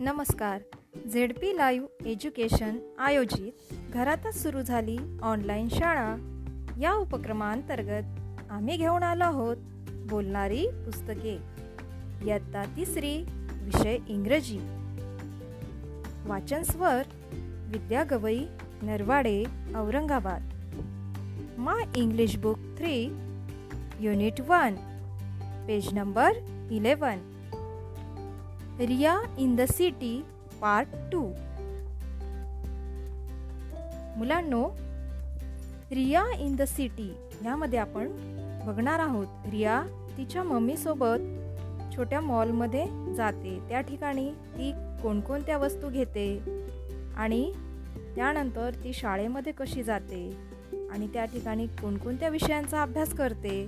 नमस्कार. Z P live education आयोजित घरातच सुरू झाली ऑनलाईन शाळा. या उपक्रमांतर्गत आम्ही घेऊन आलो आहोत बोलणारी पुस्तके. इयत्ता तिसरी विषय इंग्रजी. वाचन स्वर Vidya Gavai Narwade Aurangabad. My English book three unit one page number eleven Riya in the city part two. मुलांनो रिया इन द सिटी यामध्ये आपण बघणार आहोत. रिया तिच्या मम्मीसोबत छोट्या मॉलमध्ये जाते. त्या ठिकाणी ती कोणकोणत्या वस्तू घेते आणि त्यानंतर ती शाळेमध्ये कशी जाते आणि त्या ठिकाणी कोणकोणत्या विषयांचा अभ्यास करते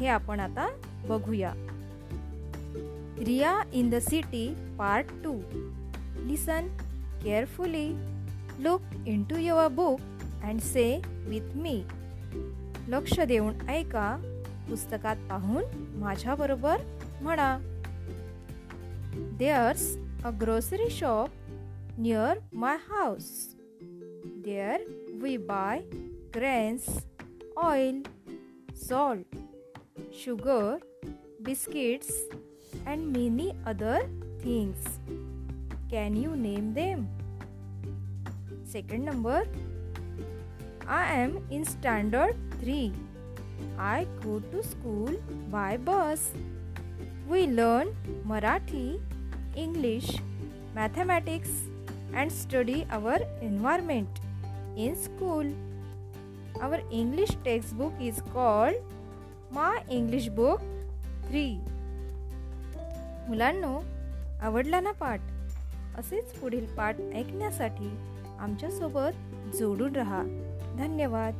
हे आपण आता बघूया. Riya in the city part two. Listen carefully look into your book and say with me लक्ष देऊन ऐका. पुस्तकात पाहून माझ्याबरोबर म्हणा. There's a grocery shop near my house there we buy grains oil salt sugar biscuits and many other things. Can you name them? Second number I am in standard 3. I go to school by bus. We learn Marathi, English, mathematics, and study our environment in school. Our English textbook is called My English Book 3. मुलांनो आवडला ना पाठ? असेच पुढील पाठ ऐकण्यासाठी आमच्यासोबत जोडून रहा. धन्यवाद.